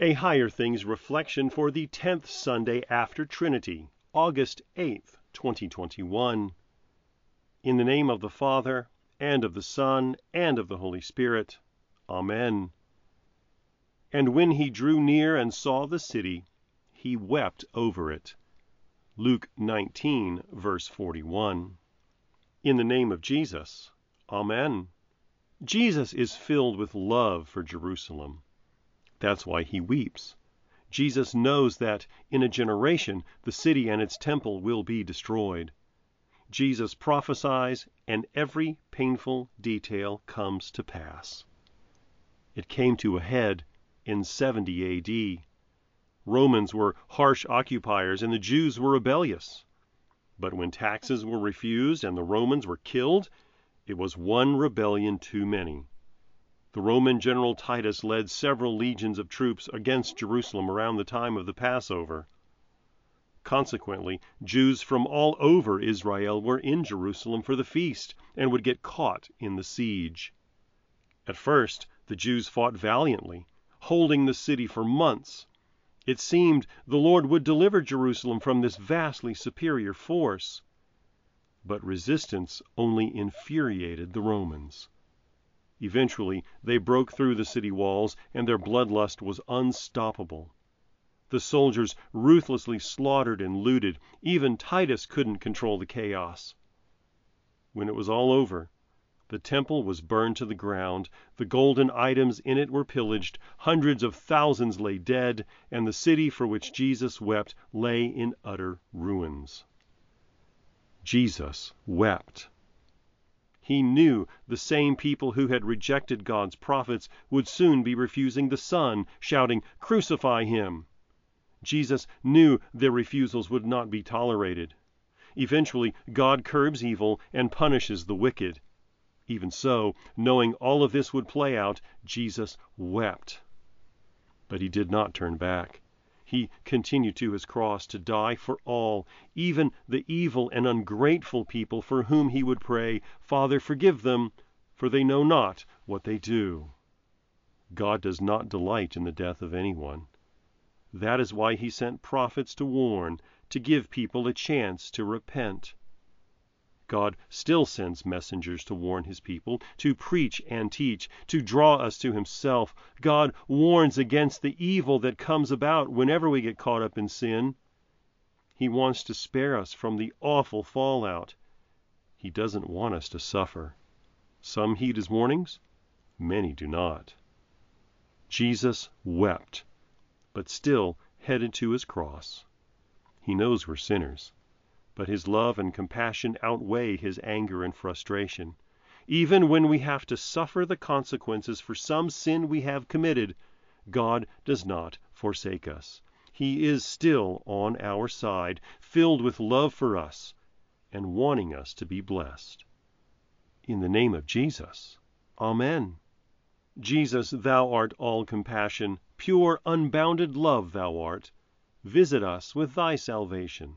A Higher Things reflection for the 10th Sunday after Trinity, August 8th, 2021. In the name of the Father, and of the Son, and of the Holy Spirit. Amen. And when he drew near and saw the city, he wept over it. Luke 19, verse 41. In the name of Jesus. Amen. Jesus is filled with love for Jerusalem. That's why he weeps. Jesus knows that in a generation the city and its temple will be destroyed. Jesus prophesies, and every painful detail comes to pass. It came to a head in 70 AD. Romans were harsh occupiers and the Jews were rebellious. But when taxes were refused and the Romans were killed, it was one rebellion too many. The Roman general Titus led several legions of troops against Jerusalem around the time of the Passover. Consequently, Jews from all over Israel were in Jerusalem for the feast and would get caught in the siege. At first the Jews fought valiantly, holding the city for months. It seemed the Lord would deliver Jerusalem from this vastly superior force. But resistance only infuriated the Romans. Eventually they broke through the city walls, and their bloodlust was unstoppable. The soldiers ruthlessly slaughtered and looted. Even Titus couldn't control the chaos. When it was all over, the temple was burned to the ground, the golden items in it were pillaged, hundreds of thousands lay dead, and the city for which Jesus wept lay in utter ruins. Jesus wept. He knew the same people who had rejected God's prophets would soon be refusing the Son, shouting, Crucify him! Jesus knew their refusals would not be tolerated. Eventually God curbs evil and punishes the wicked. Even so, knowing all of this would play out, Jesus wept. But he did not turn back. He continued to his cross to die for all, even the evil and ungrateful people for whom he would pray, Father, forgive them, for they know not what they do. God does not delight in the death of anyone. That is why he sent prophets to warn, to give people a chance to repent. God still sends messengers to warn his people, to preach and teach, to draw us to himself. God warns against the evil that comes about whenever we get caught up in sin. He wants to spare us from the awful fallout. He doesn't want us to suffer. Some heed his warnings, many do not. Jesus wept but still headed to his cross. He knows we're sinners, but his love and compassion outweigh his anger and frustration. Even when we have to suffer the consequences for some sin we have committed, God does not forsake us. He is still on our side, filled with love for us and wanting us to be blessed. In the name of Jesus, Amen. Jesus, thou art all compassion, pure, unbounded love thou art. Visit us with thy salvation.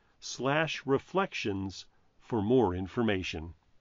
slash reflections for more information.